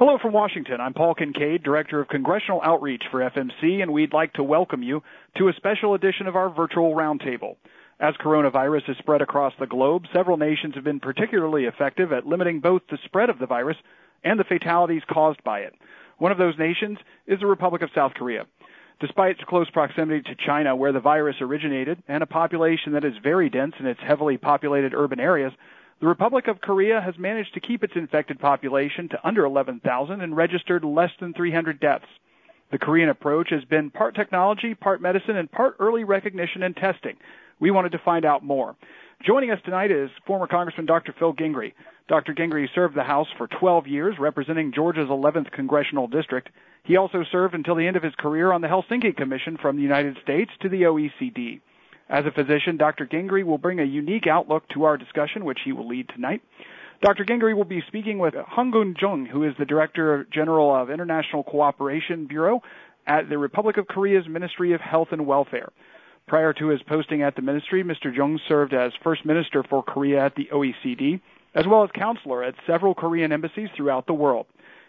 Hello from Washington. I'm Paul Kincaid, Director of Congressional Outreach for FMC, and we'd like to welcome you to a special edition of our virtual roundtable. As coronavirus has spread across the globe, several nations have been particularly effective at limiting both the spread of the virus and the fatalities caused by it. One of those nations is the Republic of South Korea. Despite its close proximity to China, where the virus originated, and a population that is very dense in its heavily populated urban areas, the Republic of Korea has managed to keep its infected population to under 11,000 and registered less than 300 deaths. The Korean approach has been part technology, part medicine, and part early recognition and testing. We wanted to find out more. Joining us tonight is former Congressman Dr. Phil Gingrey. Dr. Gingrey served the House for 12 years, representing Georgia's 11th congressional district. He also served until the end of his career on the Helsinki Commission from the United States to the OECD. As a physician, Dr. Gingrey will bring a unique outlook to our discussion, which he will lead tonight. Dr. Gingrey will be speaking with Hong Geun Jeong, who is the Director General of International Cooperation Bureau at the Republic of Korea's Ministry of Health and Welfare. Prior to his posting at the ministry, Mr. Jeong served as First Minister for Korea at the OECD, as well as counselor at several Korean embassies throughout the world.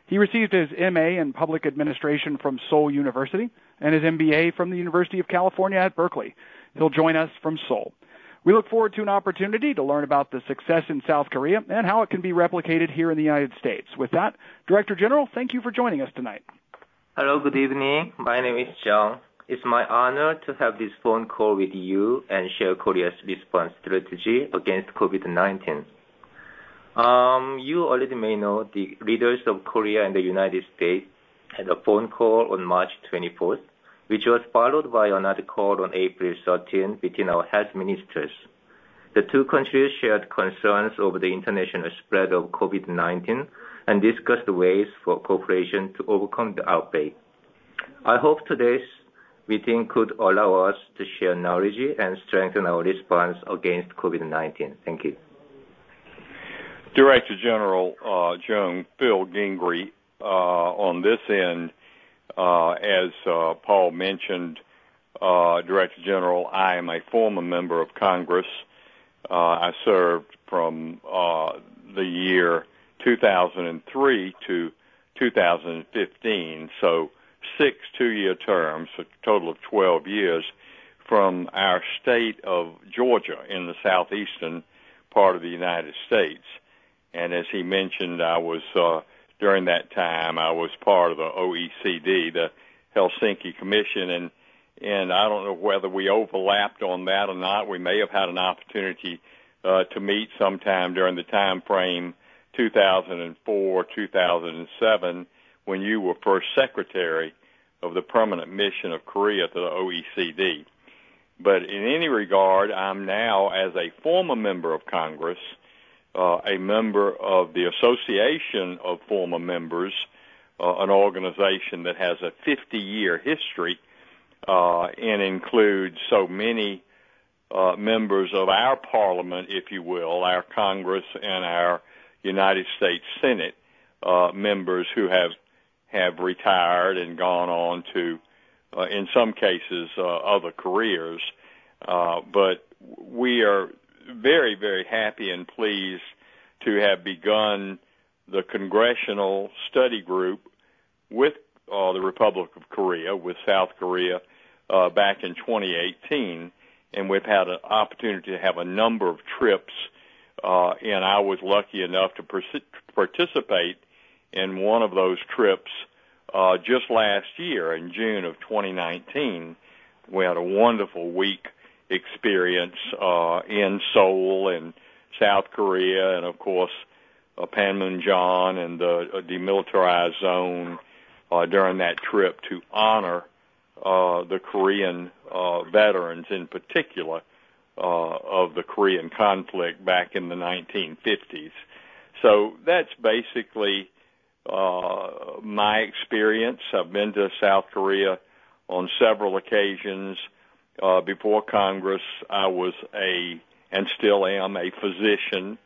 He received his MA in Public Administration from Seoul University and his MBA from the University of California at Berkeley. He'll join us from Seoul. We look forward to an opportunity to learn about the success in South Korea and how it can be replicated here in the United States. With that, Director General, thank you for joining us tonight. Hello, good evening. My name is John. It's my honor to have this phone call with you and share Korea's response strategy against COVID-19. Um, you already may know the leaders of Korea and the United States had a phone call on March 24th which was followed by another call on April 13 between our health ministers. The two countries shared concerns over the international spread of COVID-19 and discussed ways for cooperation to overcome the outbreak. I hope today's meeting could allow us to share knowledge and strengthen our response against COVID-19. Thank you. Director General uh, Jeong Phil Gingrey uh, on this end as uh, Paul mentioned, uh, Director General, I am a former member of Congress. Uh, I served from uh, the year 2003 to 2015, so six two-year terms, a total of 12 years, from our state of Georgia in the southeastern part of the United States. And as he mentioned, I was uh, during that time. I was part of the OECD, the Helsinki Commission, and and I don't know whether we overlapped on that or not. We may have had an opportunity uh, to meet sometime during the time frame 2004, 2007, when you were first secretary of the permanent mission of Korea to the OECD. But in any regard, I'm now, as a former member of Congress, a member of the Association of Former Members, uh, an organization that has a 50 year history uh, and includes so many uh, members of our parliament, if you will, our Congress and our United States Senate uh, members who have have retired and gone on to, uh, in some cases, uh, other careers. Uh, but we are very, very happy and pleased to have begun the congressional study group with uh, the Republic of Korea, with South Korea, uh, back in 2018, and we've had an opportunity to have a number of trips, uh, and I was lucky enough to pers- participate in one of those trips uh, just last year in June of 2019. We had a wonderful week experience uh, in Seoul and South Korea, and of course uh, Panmunjom and the uh, demilitarized zone uh, during that trip to honor uh, the Korean uh, veterans, in particular uh, of the Korean conflict back in the 1950s. So that's basically uh, my experience. I've been to South Korea on several occasions. Uh, before Congress, I was a and still am a physician,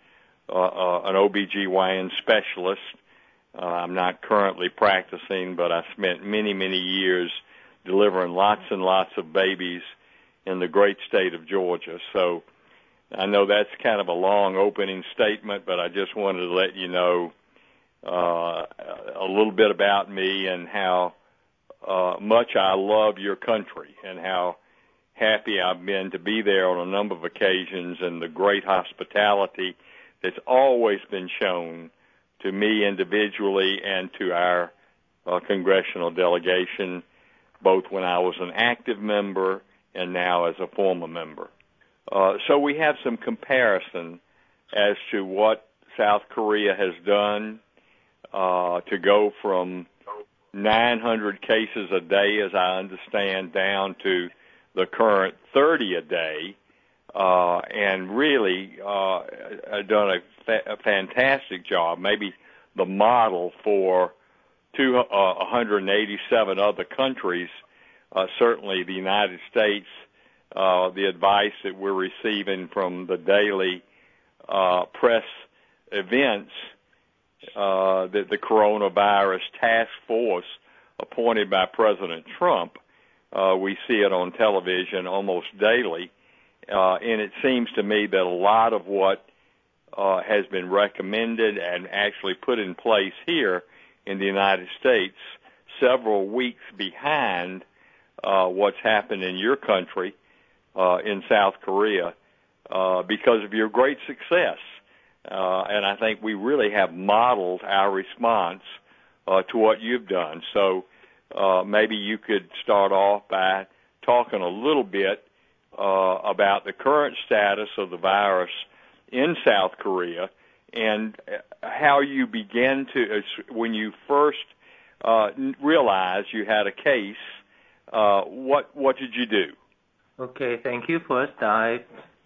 uh, uh, an OBGYN specialist. Uh, I'm not currently practicing, but I spent many, many years delivering lots and lots of babies in the great state of Georgia. So I know that's kind of a long opening statement, but I just wanted to let you know uh, a little bit about me and how uh, much I love your country and how happy I've been to be there on a number of occasions and the great hospitality that's always been shown to me individually and to our uh, congressional delegation, both when I was an active member and now as a former member. Uh, so we have some comparison as to what South Korea has done uh, to go from 900 cases a day, as I understand, down to the current 30 a day, uh, and really uh, done a, fa- a fantastic job. Maybe the model for two, uh, 187 other countries. Uh, certainly, the United States. Uh, the advice that we're receiving from the daily uh, press events uh, that the coronavirus task force appointed by President Trump. Uh, we see it on television almost daily, uh, and it seems to me that a lot of what uh, has been recommended and actually put in place here in the United States, several weeks behind uh, what's happened in your country, uh, in South Korea, uh, because of your great success. Uh, and I think we really have modeled our response uh, to what you've done. Uh, maybe you could start off by talking a little bit uh, about the current status of the virus in South Korea and how you began to, when you first uh, realized you had a case, uh, what what did you do? Okay, thank you. First, I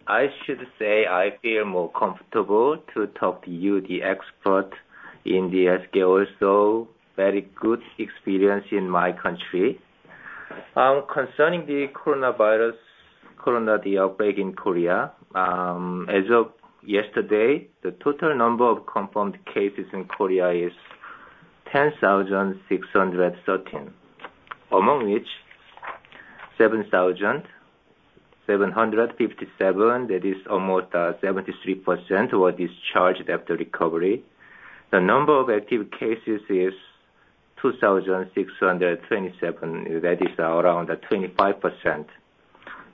I should say I feel more comfortable to talk to you, the expert in the healthcare. Also, very good experience in my country. Um, concerning the coronavirus, corona the outbreak in Korea, um, as of yesterday, the total number of confirmed cases in Korea is 10,613, among which 7,757, that is almost uh, 73%, were discharged after recovery. The number of active cases is 2,627, that is around 25%.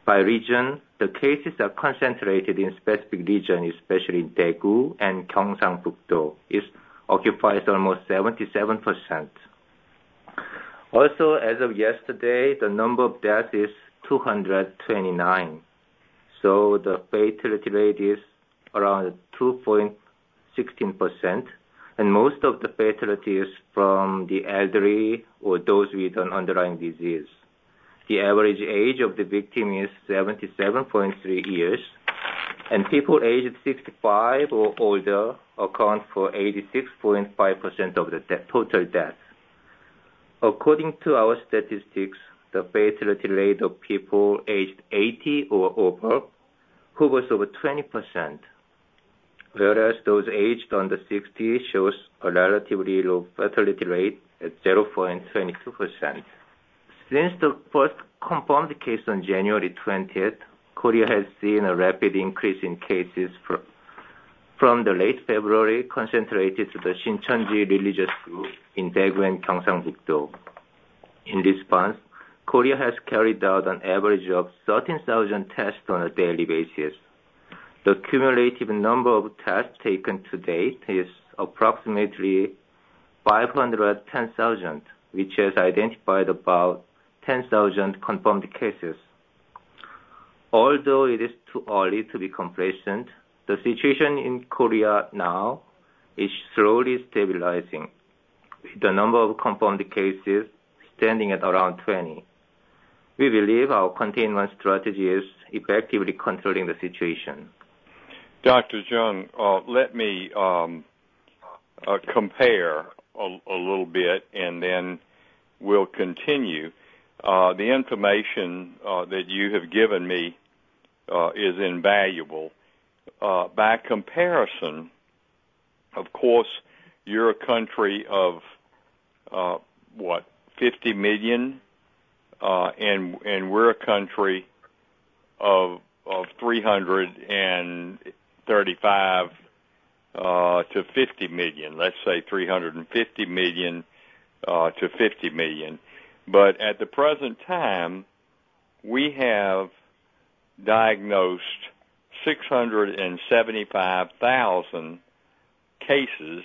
By region, the cases are concentrated in specific region, especially Daegu and Gyeongsang-pukdo. It occupies almost 77%. Also, as of yesterday, the number of deaths is 229. So the fatality rate is around 2.16%, and most of the fatality is from the elderly or those with an underlying disease. The average age of the victim is 77.3 years, and people aged 65 or older account for 86.5% of the total deaths. According to our statistics, the fatality rate of people aged 80 or over hovers over 20%, whereas those aged under 60 shows a relatively low fatality rate at 0.22%. Since the first confirmed case on January 20th, Korea has seen a rapid increase in cases from the late February concentrated to the Shincheonji religious group in Daegu and Gyeongsang-pukdo. In response, Korea has carried out an average of 13,000 tests on a daily basis. The cumulative number of tests taken to date is approximately 510,000, which has identified about 10,000 confirmed cases. Although it is too early to be complacent, the situation in Korea now is slowly stabilizing, with the number of confirmed cases standing at around 20. We believe our containment strategy is effectively controlling the situation. Dr. Jeong, uh, let me um, uh, compare a, little bit and then we'll continue. Uh, the information that you have given me is invaluable. By comparison, of course, you're a country of what 50 million, and and we're a country of of 335 uh, to 50 million. Let's say 350 million uh, to 50 million. But at the present time, we have diagnosed 675,000 cases,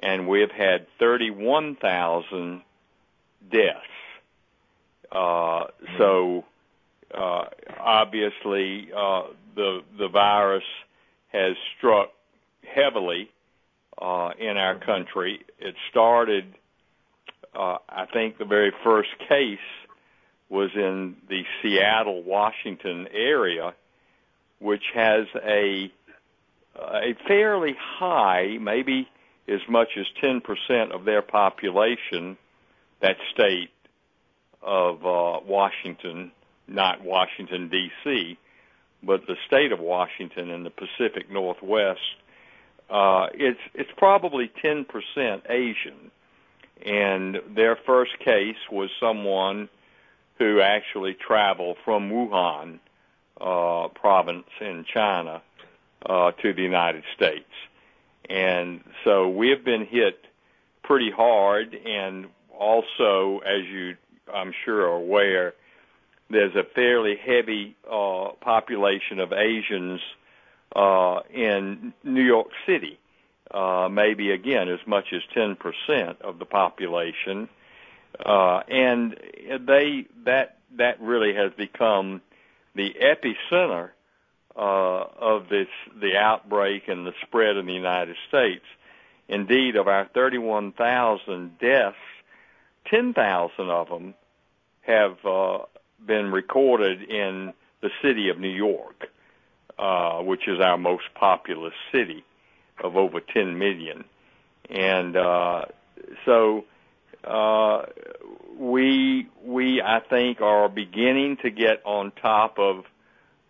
and we've had 31,000 deaths. Uh, hmm. So obviously, the the virus has struck heavily uh, in our country. It started, uh, I think the very first case was in the Seattle, Washington area, which has a a fairly high, maybe as much as 10% of their population, that state of uh, Washington, not Washington, D.C., but the state of Washington in the Pacific Northwest. Uh, it's it's probably 10% Asian. And their first case was someone who actually traveled from Wuhan uh, province in China uh, to the United States. And so we have been hit pretty hard. And also, as you, I'm sure, are aware, there's a fairly heavy uh, population of Asians uh, in New York City, uh, maybe again as much as 10% of the population. And they, that that really has become the epicenter of this, the outbreak and the spread in the United States. Indeed, of our 31,000 deaths, 10,000 of them have been recorded in the city of New York, uh, which is our most populous city of over 10 million. And uh, so uh, we, we I think, are beginning to get on top of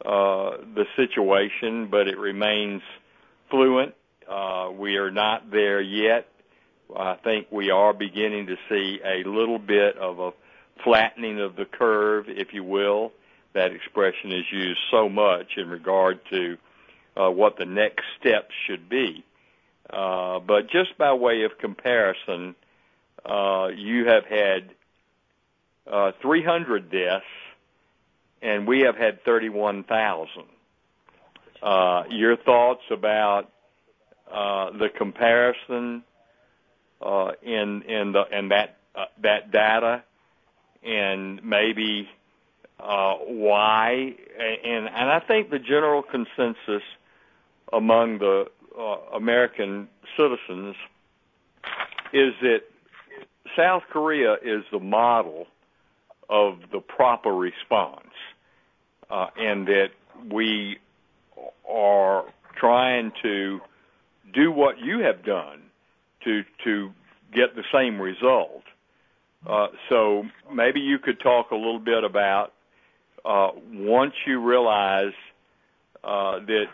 the situation, but it remains fluid. We are not there yet. I think we are beginning to see a little bit of a flattening of the curve, if you will. That expression is used so much in regard to uh, what the next steps should be. Uh, but just by way of comparison, uh, you have had 300 deaths, and we have had 31,000. Your thoughts about uh the comparison uh in in the in that that data and maybe uh, why? And and I think the general consensus among the uh, American citizens is that South Korea is the model of the proper response uh, and that we are trying to do what you have done to to get the same result. Uh, so maybe you could talk a little bit about uh, once you realize uh that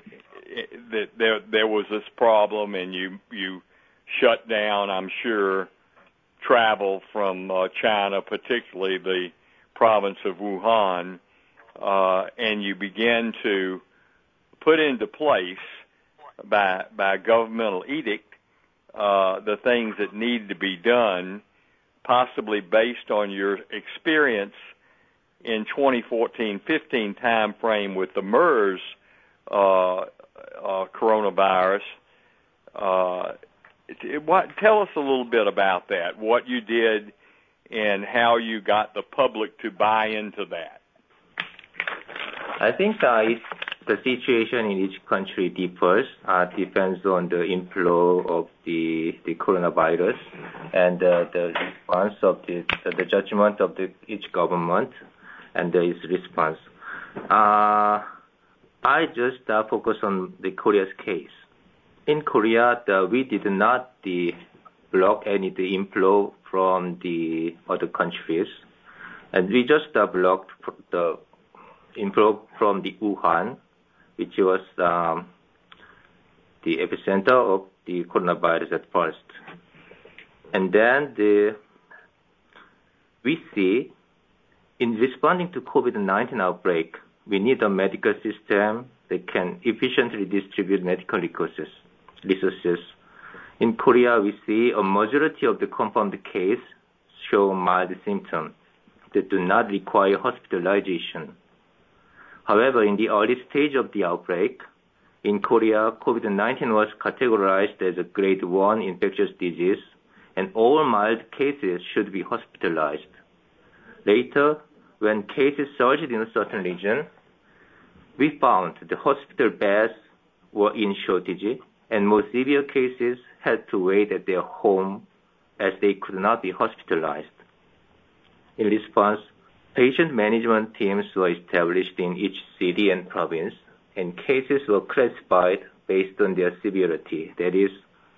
there there was this problem and you you shut down, I'm sure, travel from uh, China, particularly the province of Wuhan, and you began to put into place by by governmental edict the things that need to be done, possibly based on your experience in 2014-15 timeframe with the MERS uh, uh, coronavirus. Uh, tell us a little bit about that, what you did and how you got the public to buy into that. I think the situation in each country differs. It depends on the inflow of the coronavirus and the response of the judgment of each government and its response. Uh, I just uh, focus on the Korea's case. In Korea, we did not block any the inflow from the other countries. And we just blocked the inflow from the Wuhan, which was um, the epicenter of the coronavirus at first. And then we see in responding to COVID-19 outbreak, we need a medical system that can efficiently distribute medical resources. In Korea, we see a majority of the confirmed case show mild symptoms that do not require hospitalization. However, in the early stage of the outbreak, in Korea, COVID-19 was categorized as a grade 1 infectious disease, and all mild cases should be hospitalized. Later, when cases surged in a certain region, we found the hospital beds were in shortage, and more severe cases had to wait at their home as they could not be hospitalized. In response, patient management teams were established in each city and province, and cases were classified based on their severity. That is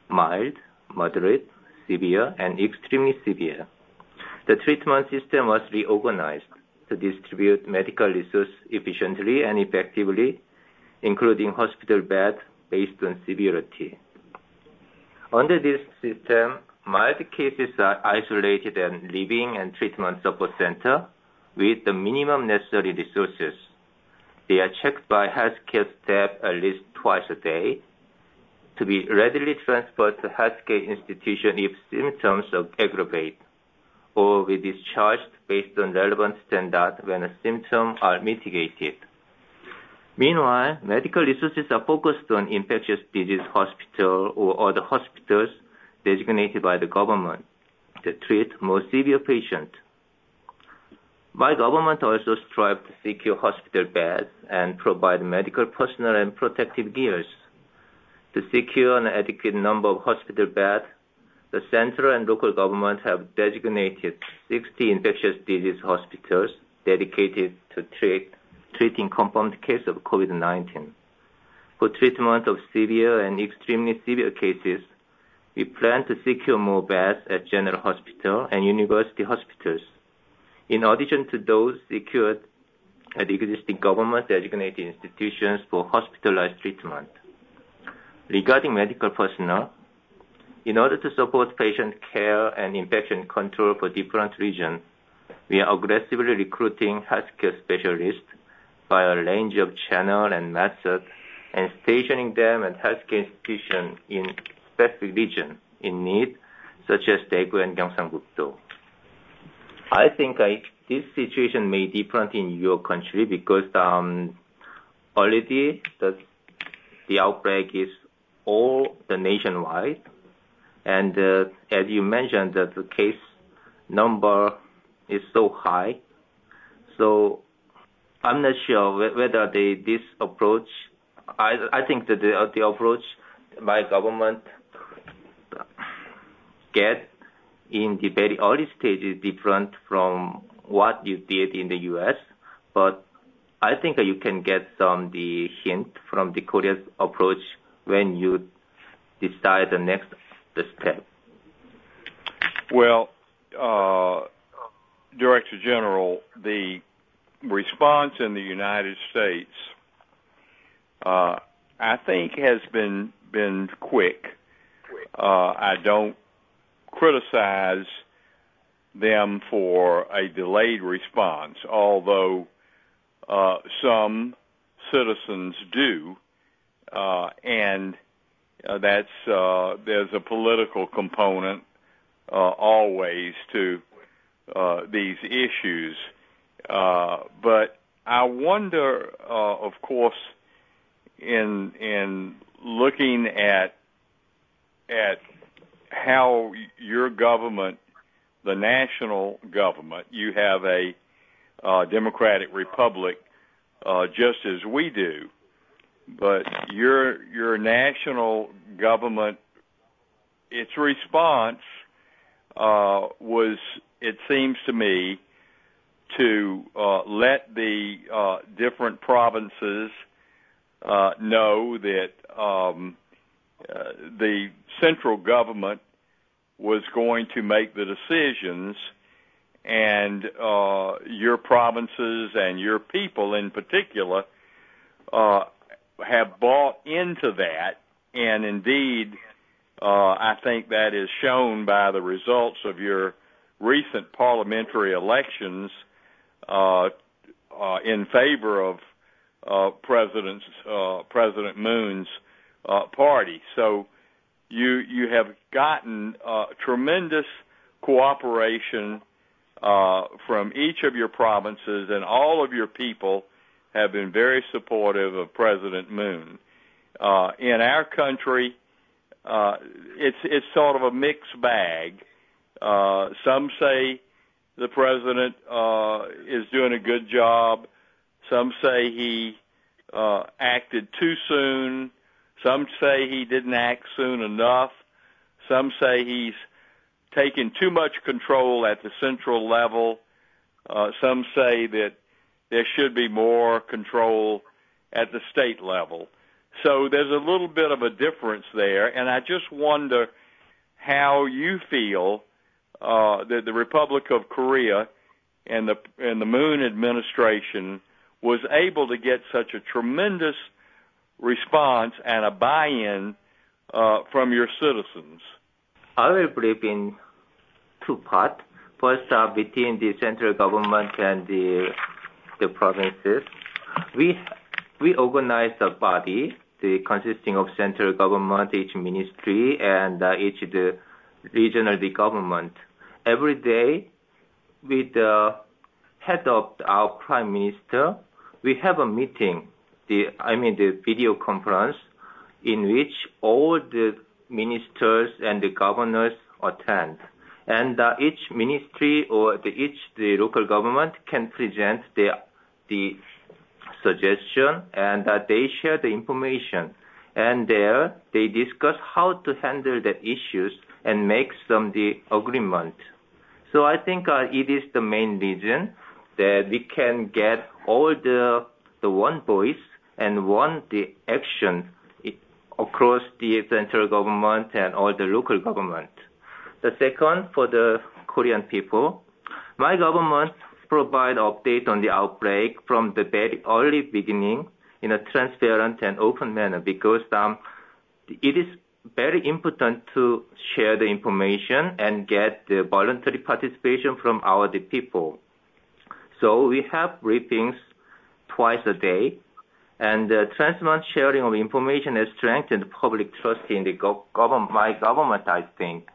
mild, moderate, severe, and extremely severe. The treatment system was reorganized to distribute medical resources efficiently and effectively, including hospital beds based on severity. Under this system, mild cases are isolated in living and treatment support center with the minimum necessary resources. They are checked by healthcare staff at least twice a day to be readily transferred to healthcare institution if symptoms aggravate, or be discharged based on relevant standard when the symptoms are mitigated. Meanwhile, medical resources are focused on infectious disease hospital or other hospitals designated by the government to treat more severe patients. My government also strive to secure hospital beds and provide medical personnel and protective gears. To secure an adequate number of hospital beds, the central and local government have designated 60 infectious disease hospitals dedicated to treating confirmed cases of COVID-19. For treatment of severe and extremely severe cases, we plan to secure more beds at general hospital and university hospitals. In addition to those secured at uh, existing government-designated institutions for hospitalized treatment. Regarding medical personnel, in order to support patient care and infection control for different regions, we are aggressively recruiting healthcare specialists via a range of channels and methods and stationing them at healthcare institutions in specific regions in need, such as Daegu and Gyeongsang-pukdo. I think this situation may different in your country because um, already the outbreak is all the nationwide. And uh, as you mentioned, that the case number is so high. So I'm not sure whether this approach. I think that the approach by government get in the very early stage is different from what you did in the U.S. But I think you can get some the hint from the Korea's approach when you decide the next step. Well, uh, Director General, the response in the United States, uh, I think has been quick. Uh, I don't criticize them for a delayed response, although uh, some citizens do. Uh, and uh, that's there's a political component always to these issues. But I wonder, of course, in in looking at at how your government, the national government, you have a uh, democratic republic, uh, just as we do. But your your national government, its response uh, was, it seems to me, to let the different provinces know that um, Uh, the central government was going to make the decisions, and uh, your provinces and your people, in particular, uh, have bought into that. And indeed, I think that is shown by the results of your recent parliamentary elections in favor of President Moon's uh, party. So you you have gotten uh, tremendous cooperation uh, from each of your provinces, and all of your people have been very supportive of President Moon. Uh, in our country, uh, it's it's sort of a mixed bag. Uh, some say the president uh, is doing a good job. Some say he uh, acted too soon. Some say he didn't act soon enough. Some say he's taken too much control at the central level. Uh, some say that there should be more control at the state level. So there's a little bit of a difference there, and I just wonder how you feel uh, that the Republic of Korea and the and the Moon administration was able to get such a tremendous response and a buy-in uh, from your citizens. I will break in two parts. First, uh, between the central government and the the provinces, we we organize a body the consisting of central government, each ministry, and uh, each the regional the government. Every day, with the head of our prime minister, we have a meeting. The I mean the video conference, in which all the ministers and the governors attend, and uh, each ministry or each the local government can present the the suggestion and uh, they share the information. And there they discuss how to handle the issues and make some the agreement. So I think uh, it is the main reason that we can get all the the one voice and one the action across the central government and all the local government. The second, for the Korean people, my government provide update on the outbreak from the very early beginning in a transparent and open manner because um, it is very important to share the information and get the voluntary participation from our the people. So we have briefings twice a day, and uh, transparent sharing of information has strengthened public trust in the my government, I think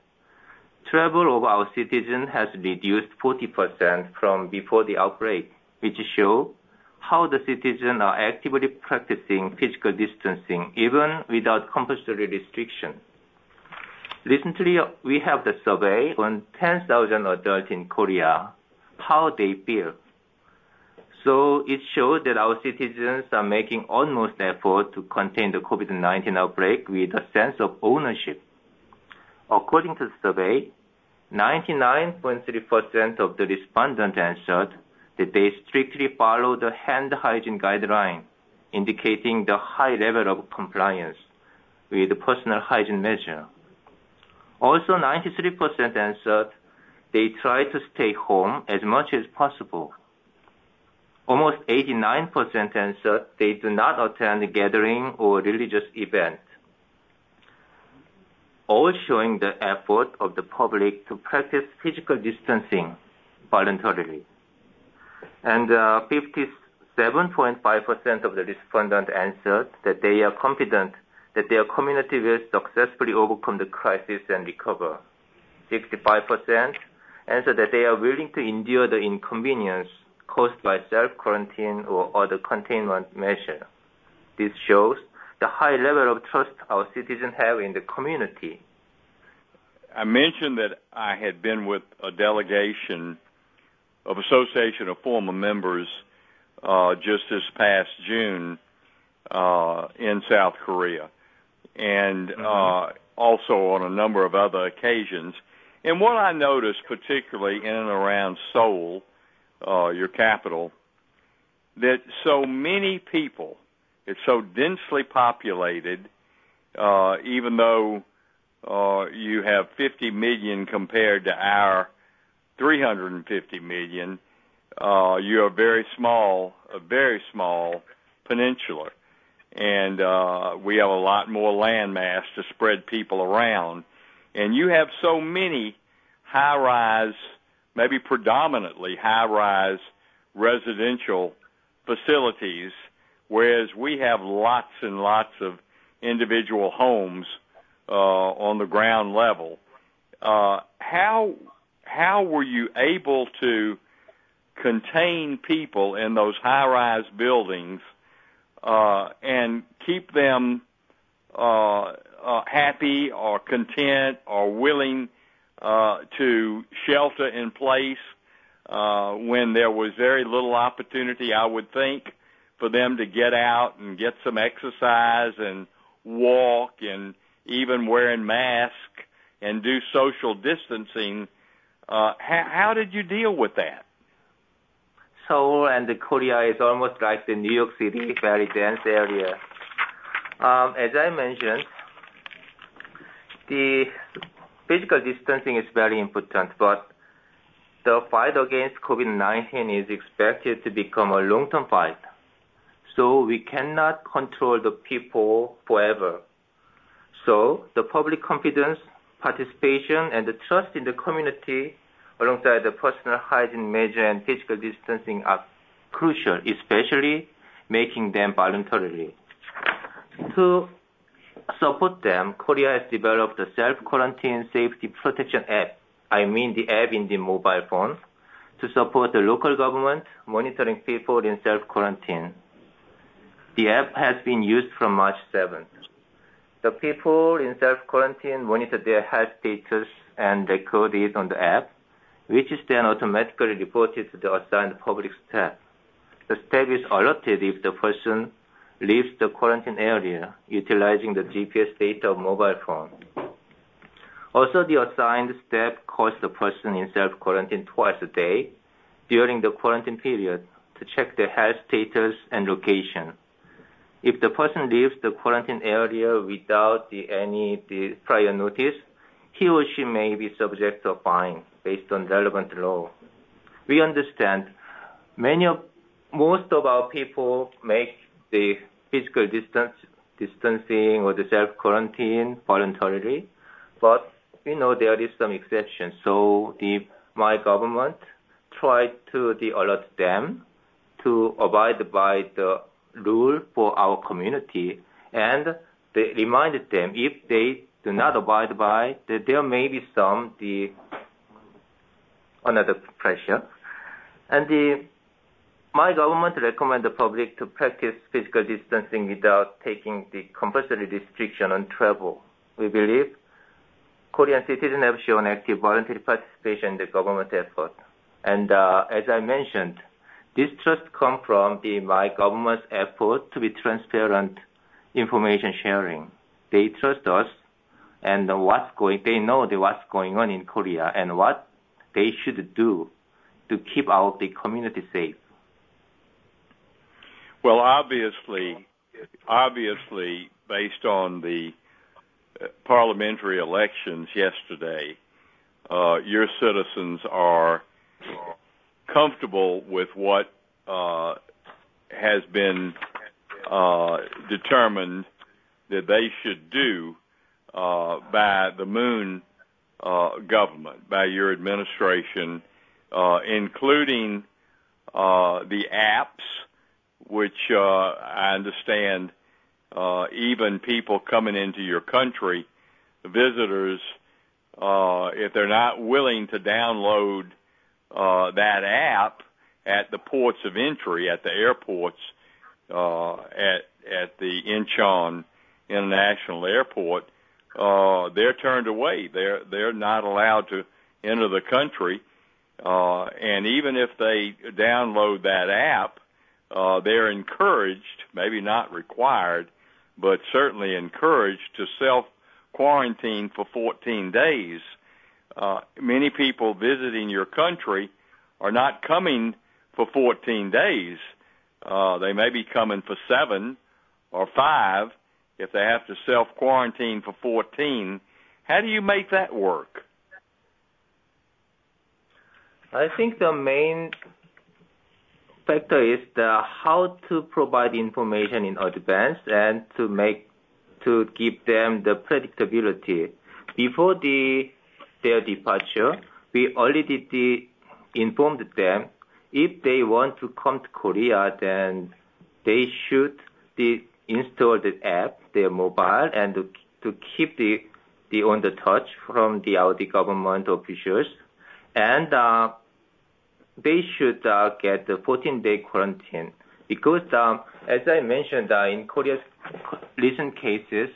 travel of our citizens has reduced 40% from before the outbreak, which show how the citizens are actively practicing physical distancing even without compulsory restriction. Recently, we have the survey on 10,000 adults in Korea, how they feel. So it shows that our citizens are making utmost effort to contain the COVID-19 outbreak with a sense of ownership. According to the survey, 99.3% of the respondents answered that they strictly follow the hand hygiene guideline, indicating the high level of compliance with personal hygiene measure. Also, 93% answered they try to stay home as much as possible. Almost 89% answered they do not attend a gathering or religious event all showing the effort of the public to practice physical distancing voluntarily. And uh, 57.5% of the respondents answered that they are confident that their community will successfully overcome the crisis and recover. 65% answered that they are willing to endure the inconvenience caused by self-quarantine or other containment measure. This shows the high level of trust our citizens have in the community. I mentioned that I had been with a delegation of Association of Former Members uh, just this past June uh, in South Korea, and mm-hmm. uh, also on a number of other occasions. And what I noticed, particularly in and around Seoul, uh, your capital, that so many people it's so densely populated, uh, even though uh, you have 50 million compared to our 350 million. Uh, you're very small, a very small peninsula, and uh, we have a lot more land mass to spread people around. And you have so many high-rise, maybe predominantly high-rise residential facilities whereas we have lots and lots of individual homes uh, on the ground level. Uh, how how were you able to contain people in those high-rise buildings uh, and keep them happy or content or willing to shelter in place uh, when there was very little opportunity, I would think, for them to get out and get some exercise and walk and even wearing masks and do social distancing. Uh, how, did you deal with that? Seoul and the Korea is almost like the New York City, very dense area. Um, as I mentioned, the physical distancing is very important, but the fight against COVID-19 is expected to become a long-term fight. So we cannot control the people forever. So the public confidence, participation, and the trust in the community alongside the personal hygiene measure and physical distancing are crucial, especially making them voluntarily. To support them, Korea has developed a self-quarantine safety protection app. I mean the app in the mobile phone to support the local government monitoring people in self-quarantine. The app has been used from March 7th. The people in self-quarantine monitor their health status and record it on the app, which is then automatically reported to the assigned public staff. The staff is alerted if the person leaves the quarantine area utilizing the GPS data of mobile phone. Also, the assigned staff calls the person in self-quarantine twice a day during the quarantine period to check their health status and location. If the person leaves the quarantine area without any prior notice, he or she may be subject to a fine based on relevant law. We understand most of our people make the physical distancing or the self quarantine voluntarily, but we know there is some exception. So the my government tried to the alert them to abide by the rule for our community, and they reminded them if they do not abide by, that there may be some the another pressure. My government recommend the public to practice physical distancing without taking the compulsory restriction on travel. We believe Korean citizens have shown active voluntary participation in the government effort. And uh, as I mentioned, this trust comes from the my government's effort to be transparent information sharing. They trust us and what's going, they know what's going on in Korea and what they should do to keep our the community safe. Well, obviously, obviously, based on the uh, parliamentary elections yesterday, uh, your citizens are comfortable with what uh, has been uh, determined that they should do uh, by the Moon uh, government, by your administration, uh, including uh, the apps, which uh, I understand uh, even people coming into your country, visitors, uh, if they're not willing to download uh, that app at the ports of entry at the airports uh, at at the Incheon International Airport, uh, they're turned away. They're they're not allowed to enter the country. Uh, and even if they download that app, uh, they're encouraged, maybe not required, but certainly encouraged to self quarantine for 14 days uh, many people visiting your country are not coming for 14 days. Uh, they may be coming for seven or five if they have to self quarantine for 14. How do you make that work? I think the main factor is the how to provide information in advance and to make to give them the predictability before the their departure, we already informed them if they want to come to Korea, then they should install the app, their mobile, and to keep the on the touch from the Audi government officials. Uh, They should uh, get the 14-day quarantine. Because, um, as I mentioned, uh, in Korea's recent cases,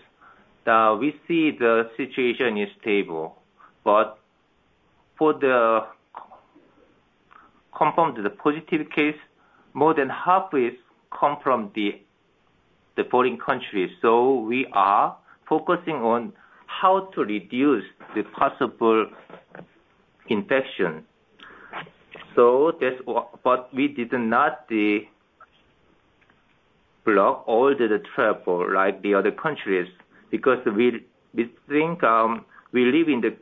uh, we see the situation is stable. But for the confirmed positive case, more than half is come from the foreign countries. So we are focusing on how to reduce the possible infection. That's what but we did not block all the travel like the other countries, because we think um, we live in the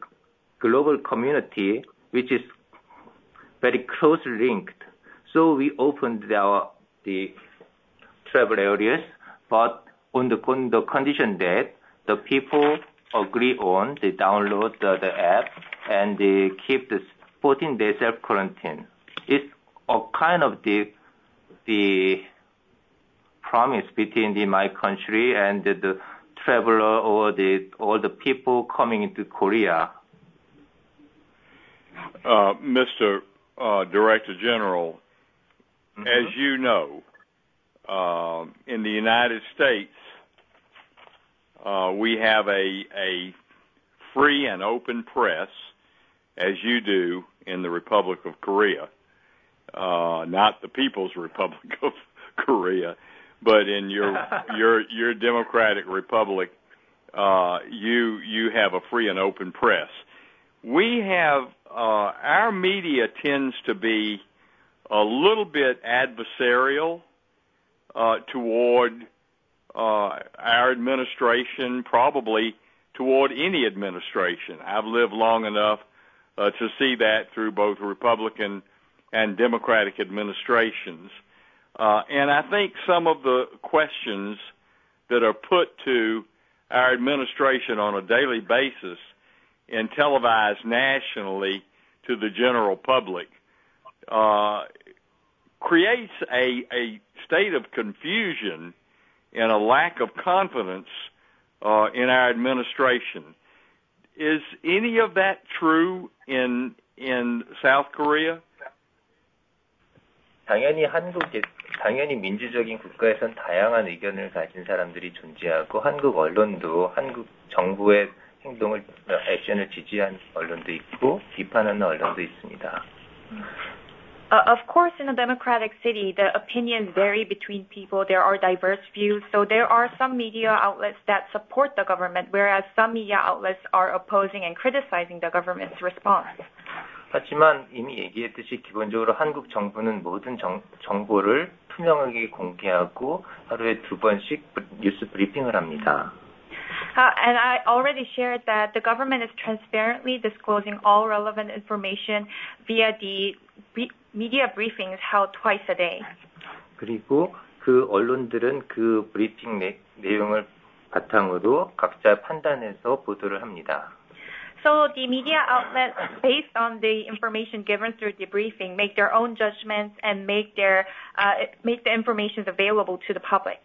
global community, which is very closely linked. So we opened our the travel areas, but on the condition that the people agree on, they download the app, and they keep the 14-day self-quarantine. It's a kind of the promise between my country and the traveler or all the people coming into Korea. Uh, Mr. Uh, Director General, mm-hmm. as you know, uh, in the United States, we have a free and open press, as you do in the Republic of Korea. Uh, not the People's Republic of Korea, but in your your your democratic republic, uh, you you have a free and open press. We have uh, our media tends to be a little bit adversarial uh, toward our administration, probably toward any administration. I've lived long enough Uh, to see that through both Republican and Democratic administrations. Uh and I think some of the questions that are put to our administration on a daily basis and televised nationally to the general public uh, creates a state of confusion and a lack of confidence uh, in our administration. Is any of that true in South Korea? 당연히 민주적인 국가에선 다양한 의견을 가진 사람들이 존재하고, 한국 언론도 한국 정부의 행동을, 액션을 지지하는 언론도 있고, 비판하는 언론도 있습니다. Of course, in a democratic city, the opinions vary between people. There are diverse views. There are some media outlets that support the government, whereas some media outlets are opposing and criticizing the government's response. 하지만 이미 얘기했듯이 기본적으로 한국 정부는 모든 정보를 투명하게 공개하고 하루에 두 번씩 뉴스 브리핑을 합니다. I already shared that the government is transparently disclosing all relevant information via the media briefings held twice a day. 그 언론들은 그 브리핑 내용을 바탕으로 각자 판단해서 보도를 합니다. The media outlets, based on the information given through the briefing, make their own judgments and make the information available to the public.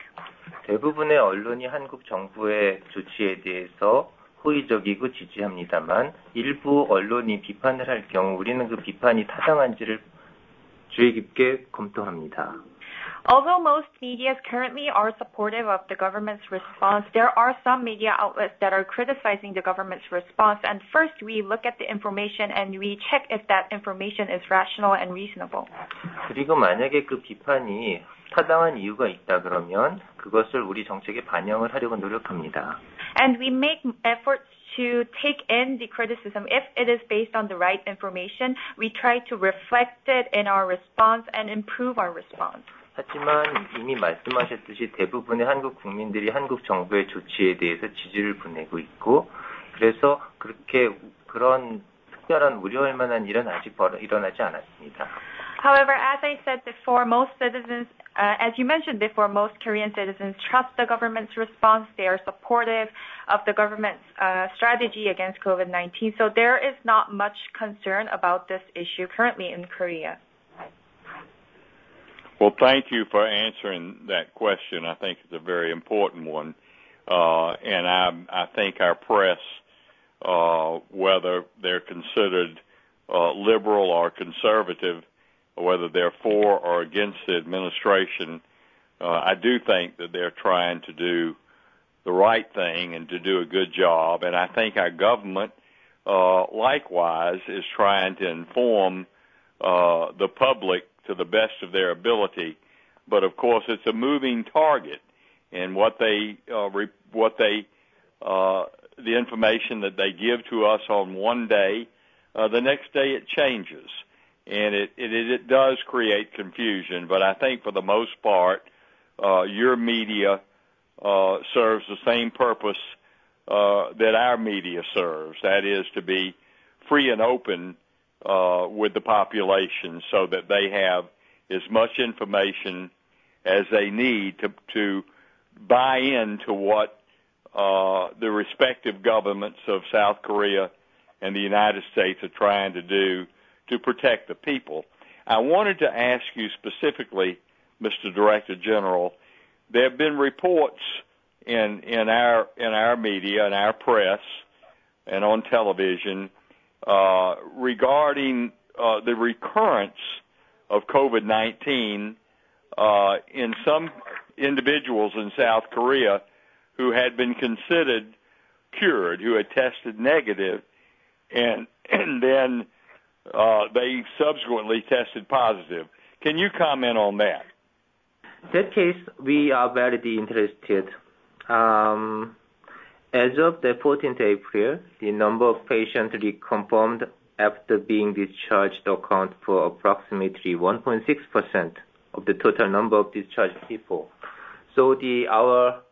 대부분의 언론이 한국 정부의 조치에 대해서 호의적이고 지지합니다만, 일부 언론이 비판을 할 경우 우리는 그 비판이 타당한지를 주의 깊게 검토합니다. Although most media currently are supportive of the government's response, there are some media outlets that are criticizing the government's response. First, we look at the information and we check if that information is rational and reasonable. 만약에 그 비판이 타당한 이유가 있다 그러면 그것을 우리 정책에 반영을 하려고 노력합니다. We make efforts to take in the criticism. If it is based on the right information, we try to reflect it in our response and improve our response. 하지만 이미 말씀하셨듯이 대부분의 한국 국민들이 한국 정부의 조치에 대해서 지지를 보내고 있고, 그래서 그렇게 그런 특별한 우려할 만한 일은 아직 일어나지 않았습니다. However, as I said before, most citizens, as you mentioned before, most Korean citizens trust the government's response. They are supportive of the government's strategy against COVID-19. There is not much concern about this issue currently in Korea. Well, thank you for answering that question. I think it's a very important one. Uh, and I, I think our press, uh, whether they're considered uh, liberal or conservative, whether they're for or against the administration, uh, I do think that they're trying to do the right thing and to do a good job. And I think our government, uh, likewise, is trying to inform uh, the public to the best of their ability. But of course, it's a moving target, and what they uh, re- what they uh, the information that they give to us on one day, uh, the next day it changes, and it, it it does create confusion. But I think for the most part, uh, your media uh, serves the same purpose uh, that our media serves. That is to be free and open uh, with the population, so that they have as much information as they need to to buy into what uh, the respective governments of South Korea and the United States are trying to do to protect the people. I wanted to ask you specifically, Mr. Director General, there have been reports in in our in our media and our press and on television regarding uh, the recurrence of COVID-19 uh, in some individuals in South Korea who had been considered cured, who had tested negative, and then uh, they subsequently tested positive. Can you comment on that? That case, we are very interested. As of the 14th April, the number of patients reconfirmed after being discharged account for approximately 1.6% of the total number of discharged people. So the our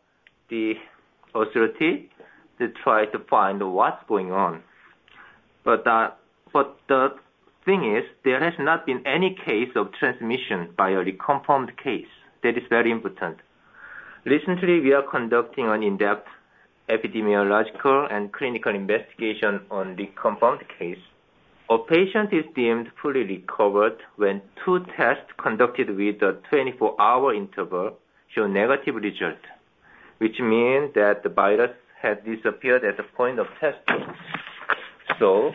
the authority to try to find what's going on. But uh, but the thing is, there has not been any case of transmission by a reconfirmed case. That is very important. Recently, we are conducting an in-depth epidemiological and clinical investigation on the confirmed case. A patient is deemed fully recovered when two tests conducted with a 24-hour interval show negative result, which means that the virus had disappeared at the point of testing. So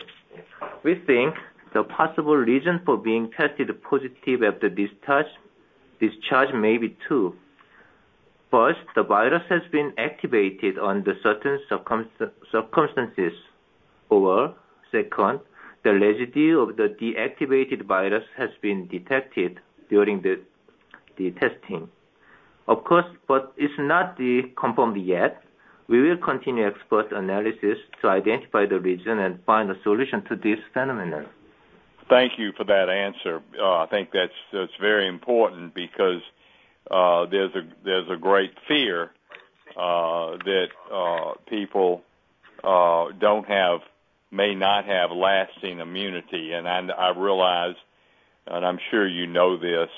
we think the possible reason for being tested positive after discharge, discharge may be two. First, the virus has been activated under certain circumstances. Or second, the residue of the deactivated virus has been detected during the, testing. Of course, but it's not confirmed yet. We will continue expert analysis to identify the reason and find a solution to this phenomenon. Thank you for that answer. Uh, I think that's very important because uh, there's a there's a great fear uh, that uh, people uh, don't have may not have lasting immunity, and I, I realize, and I'm sure you know this,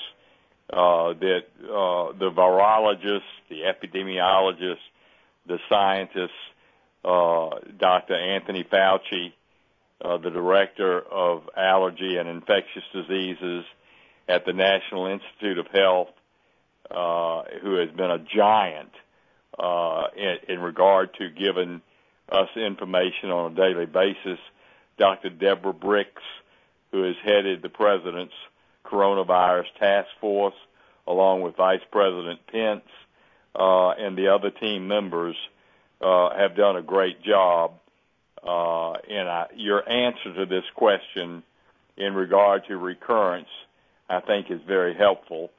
uh, that uh, the virologists, the epidemiologists, the scientists, uh, Dr. Anthony Fauci, uh, the director of allergy and infectious diseases at the National Institute of Health, who has been a giant uh, in, in regard to giving us information on a daily basis. Dr. Deborah Birx, who has headed the president's coronavirus task force, along with Vice President Pence uh, and the other team members, uh, have done a great job. Uh, and I, your answer to this question in regard to recurrence, I think, is very helpful.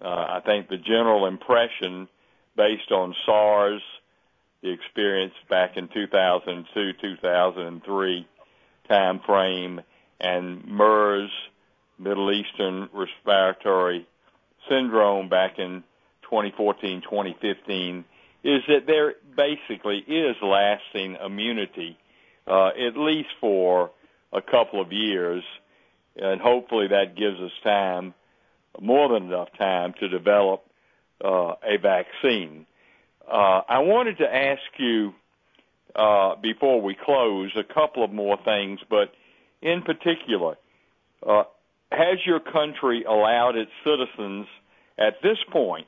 Uh, I think the general impression, based on SARS the experience back in 2002, 2003 time frame, and MERS, Middle Eastern Respiratory Syndrome back in 2014, 2015, is that there basically is lasting immunity, uh, at least for a couple of years, and hopefully that gives us time, more than enough time, to develop uh, a vaccine. Uh, I wanted to ask you uh, before we close a couple of more things, but in particular, uh, has your country allowed its citizens at this point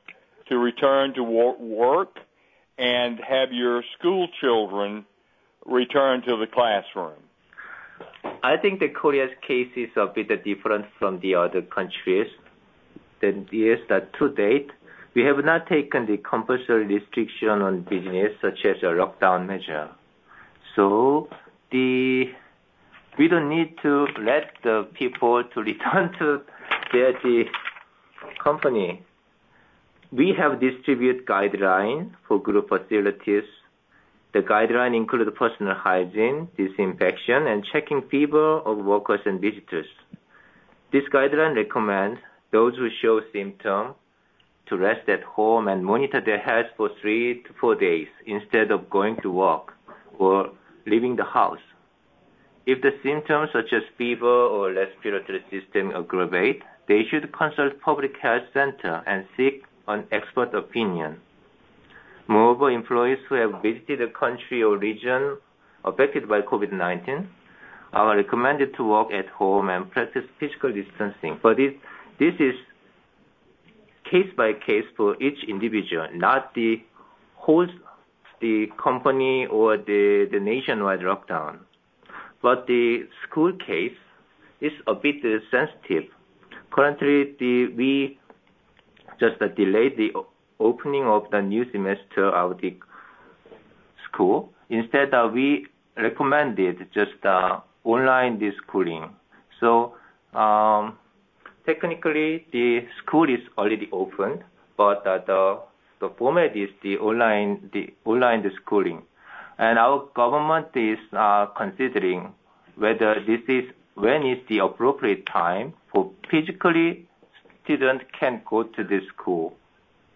to return to work and have your school children return to the classroom? I think the Korea's case is a bit different from the other countries. That is that to date, we have not taken the compulsory restriction on business such as a lockdown measure. So we don't need to let the people to return to their the company. We have distributed guidelines for group facilities the guideline include personal hygiene, disinfection, and checking fever of workers and visitors. This guideline recommends those who show symptoms to rest at home and monitor their health for three to four days instead of going to work or leaving the house. If the symptoms such as fever or respiratory system aggravate, they should consult public health center and seek an expert opinion. Moreover, employees who have visited a country or region affected by COVID-19 are recommended to work at home and practice physical distancing. But this, this is case by case for each individual, not the whole the company or the, nationwide lockdown. But the school case is a bit sensitive. Currently, we just delayed the opening of the new semester of the school. Instead, uh, we recommended just uh, online schooling. Technically, the school is already opened, but uh, the format is the online the online schooling, and our government is uh, considering whether this is when is the appropriate time for physically students can go to the school.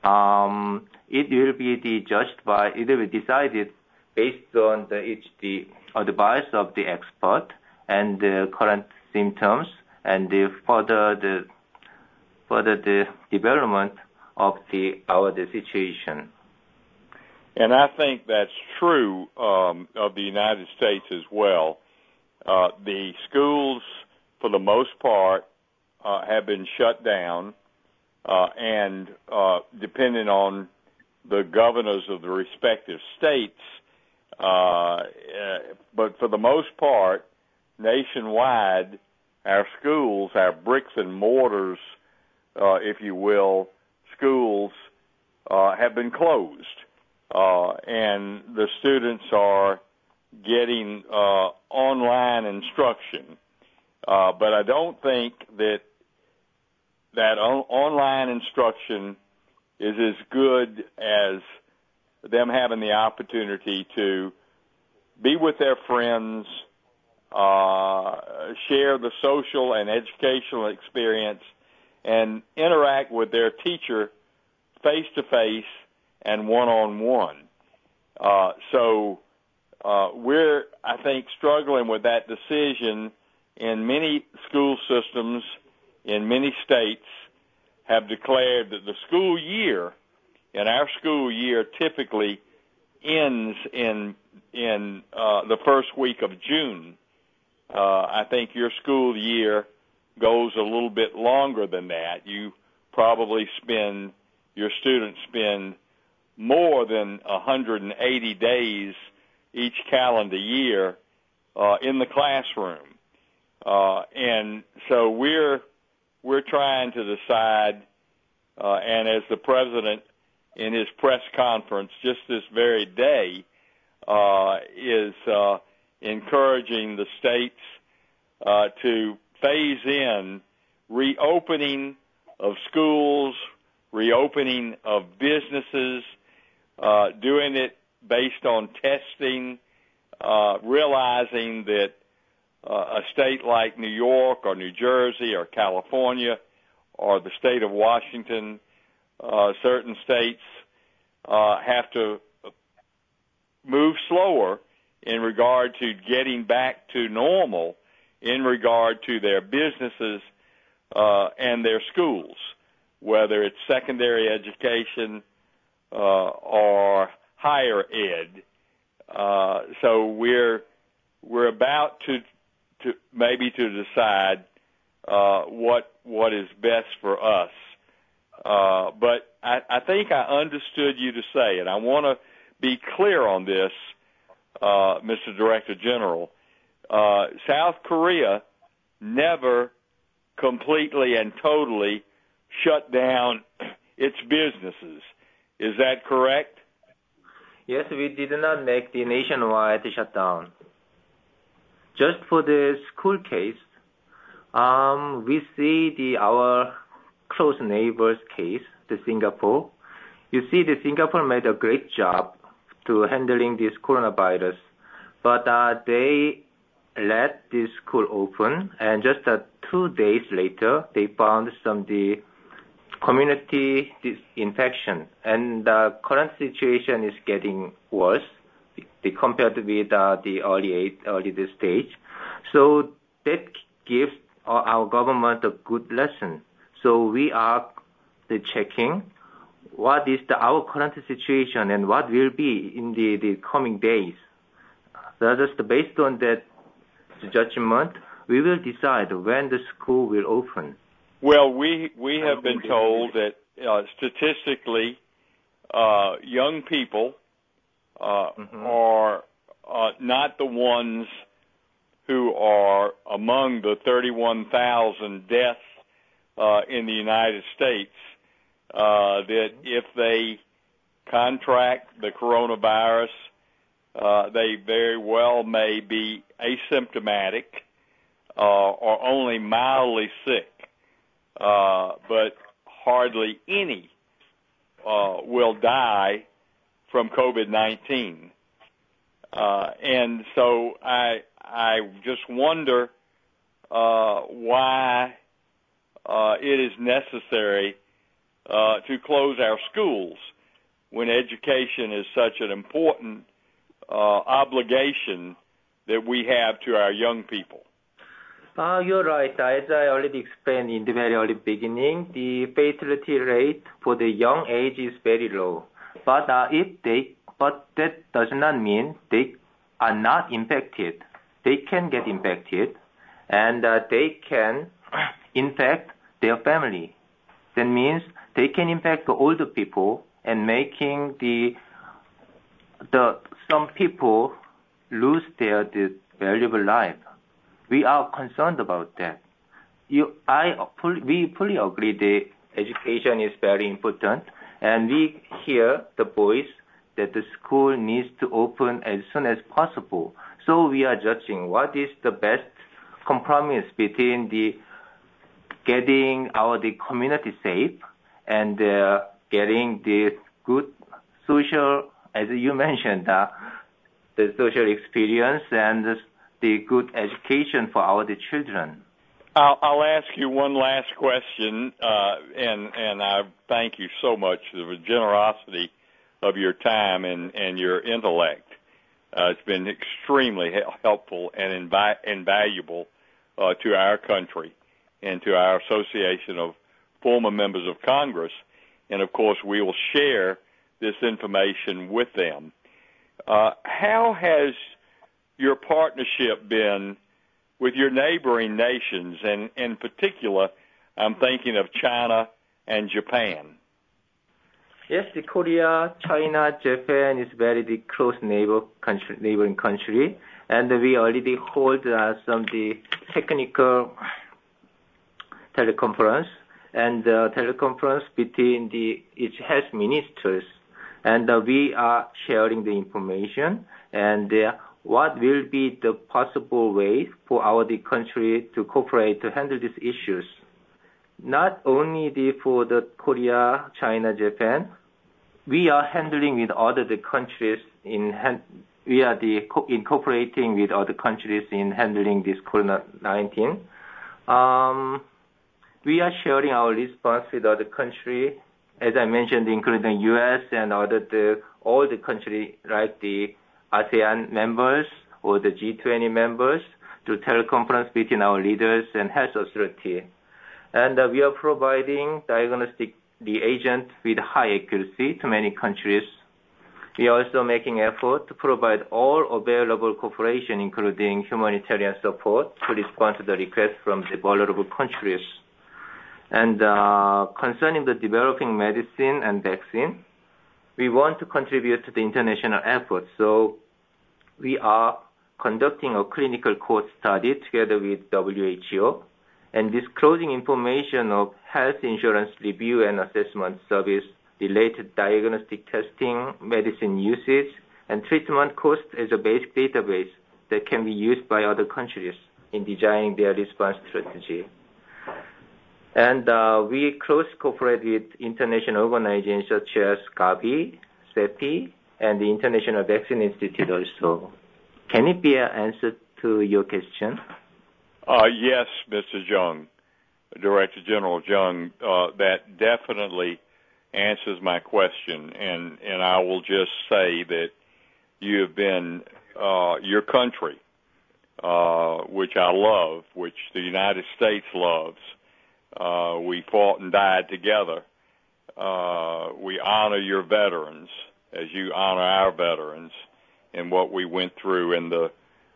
Um, it will be judged by, it will be decided based on the advice of the expert and the current symptoms and further the development of the our situation. And I think that's true um, of the United States as well. Uh, the schools, for the most part, uh, have been shut down uh, and depending on the governors of the respective states. But for the most part, nationwide, our schools, our bricks and mortars, uh, if you will, schools uh, have been closed, uh, and the students are getting uh, online instruction. Uh, but I don't think that that on- online instruction is as good as them having the opportunity to be with their friends, share the social and educational experience, and interact with their teacher face to face and one on one. So uh, we're, I think, struggling with that decision in many school systems in many states have declared that the school year, in our school year typically ends in in uh, the first week of June. Uh, I think your school year goes a little bit longer than that. You probably spend your students spend more than 180 days each calendar year uh, in the classroom, uh, and so we're we're trying to decide, uh, and as the president in his press conference just this very day uh, is uh, encouraging the states uh, to phase in reopening of schools, reopening of businesses, uh, doing it based on testing, uh, realizing that a state like New York or New Jersey or California or the state of Washington, certain states have to move slower in regard to getting back to normal in regard to their businesses uh, and their schools, whether it's secondary education uh, or higher ed. Uh, so we're we're about to to maybe to decide uh, what what is best for us. Uh, but I, I think I understood you to say, and I want to be clear on this, uh, Mr. Director General. Uh, South Korea never completely and totally shut down its businesses. Is that correct? Yes, we did not make the nationwide shutdown. Just for the school case, um, we see the our close neighbors case, the Singapore. You see, the Singapore made a great job to handling this coronavirus, but uh, they let the school open, and just uh, two days later, they found some the community infection, and the current situation is getting worse compared with uh, the early early stage. So that gives our government a good lesson. So we are the checking what is the our current situation and what will be in the, the coming days. So just based on that judgment, we will decide when the school will open. Well, we we have been told that uh, statistically, uh, young people uh, mm-hmm. are uh, not the ones who are among the 31,000 deaths uh, in the United States. Uh, that if they contract the coronavirus, uh, they very well may be asymptomatic uh, or only mildly sick uh, but hardly any uh, will die from COVID-19. Uh, and so I I just wonder uh, why uh, it is necessary uh, to close our schools when education is such an important uh, obligation that we have to our young people. Uh, you're right. As I already explained in the very early beginning, the fatality rate for the young age is very low. But uh, if they, but that does not mean they are not infected. They can get infected, and uh, they can infect their family. That means they can infect the older people and making the the some people lose their the valuable life. We are concerned about that. You, I, we fully agree that education is very important, and we hear the voice that the school needs to open as soon as possible. So we are judging what is the best compromise between the getting our the community safe and uh, getting the good social, as you mentioned, uh, the social experience and the good education for our children. I'll, ask you one last question, uh, and and I thank you so much for the generosity of your time and and your intellect. It's been extremely helpful and invaluable to our country and to our association of former members of Congress. And of course, we will share this information with them. Uh, how has your partnership been with your neighboring nations, and in particular, I'm thinking of China and Japan? Yes, the Korea, China, Japan is very the close neighbor country, neighboring country, and we already hold uh, some the technical teleconference and uh, teleconference between the each health ministers, and uh, we are sharing the information and uh, what will be the possible way for our the country to cooperate to handle these issues? Not only the, for the Korea, China, Japan, we are handling with other the countries in we are the incorporating with other countries in handling this COVID-19. We are sharing our response with other countries, as I mentioned, including U.S. and other all the countries like the ASEAN members or the G20 members to teleconference between our leaders and health authority. And uh, we are providing diagnostic reagent with high accuracy to many countries. We are also making effort to provide all available cooperation, including humanitarian support, to respond to the request from the vulnerable countries. Uh, concerning the developing medicine and vaccine, we want to contribute to the international effort. So we are conducting a clinical cohort study together with WHO and disclosing information of health insurance review and assessment service, related diagnostic testing, medicine usage, and treatment cost as a basic database that can be used by other countries in designing their response strategy. And uh, we closely cooperate with international organizations such as Gavi, CEPI, and the International Vaccine Institute also. Can it be an answer to your question? Uh, yes, Mr. Jeong, Director General Jeong. Uh, that definitely answers my question. And I will just say that you have been your country, which I love, which the United States loves. We fought and died together. Uh, we honor your veterans as you honor our veterans and what we went through in the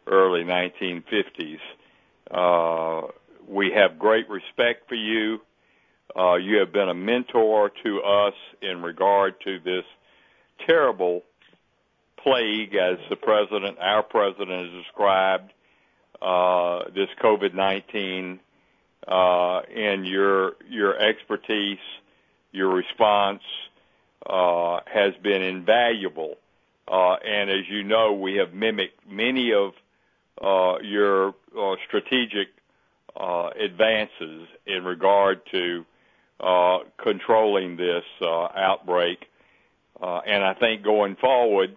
early 1950s. Uh, We have great respect for you. Uh, you have been a mentor to us in regard to this terrible plague, as the president, our president has described uh, this COVID-19, and your your expertise, your response uh, has been invaluable. Uh, and as you know, we have mimicked many of uh, your strategic advances in regard to controlling this outbreak. And I think going forward,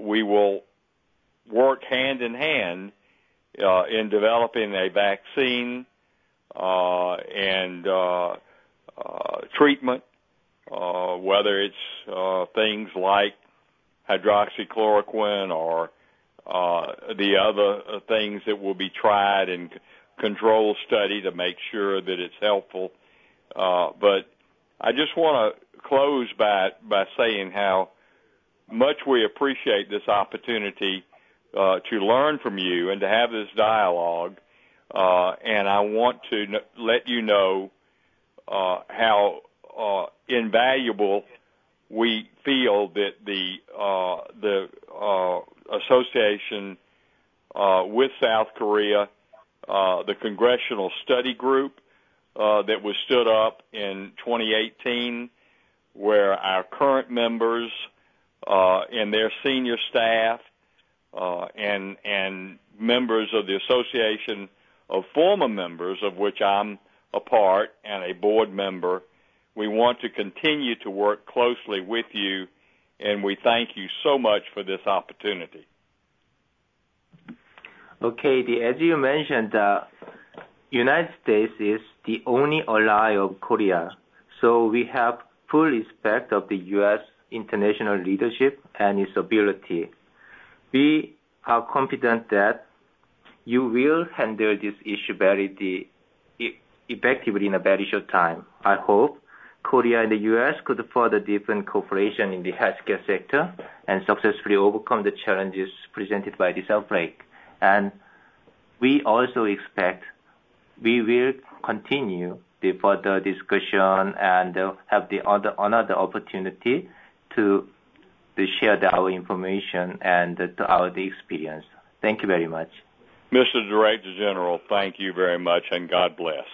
we will work hand in hand in developing a vaccine Uh, and uh, uh, treatment, whether it's things like hydroxychloroquine or the other things that will be tried in control study to make sure that it's helpful. Uh but I just want to close by by saying how much we appreciate this opportunity to learn from you and to have this dialogue. Uh, I want to let you know uh, how uh, invaluable we feel that the the association with South Korea, the congressional study group that was stood up in 2018, where our current members and their senior staff, uh and and members of the association of former members, of which I'm a part and a board member, we want to continue to work closely with you, and we thank you so much for this opportunity. Okay. As you mentioned, the United States is the only ally of Korea, so we have full respect of the U.S. international leadership and its ability. We are confident that you will handle this issue very effectively in a very short time. I hope Korea and the U.S. could further deepen cooperation in the healthcare sector and successfully overcome the challenges presented by this outbreak. And we also expect we will continue the further discussion and uh, have another opportunity to share our information and uh, our experience. Thank you very much. Mr. Director General, thank you very much, and God bless.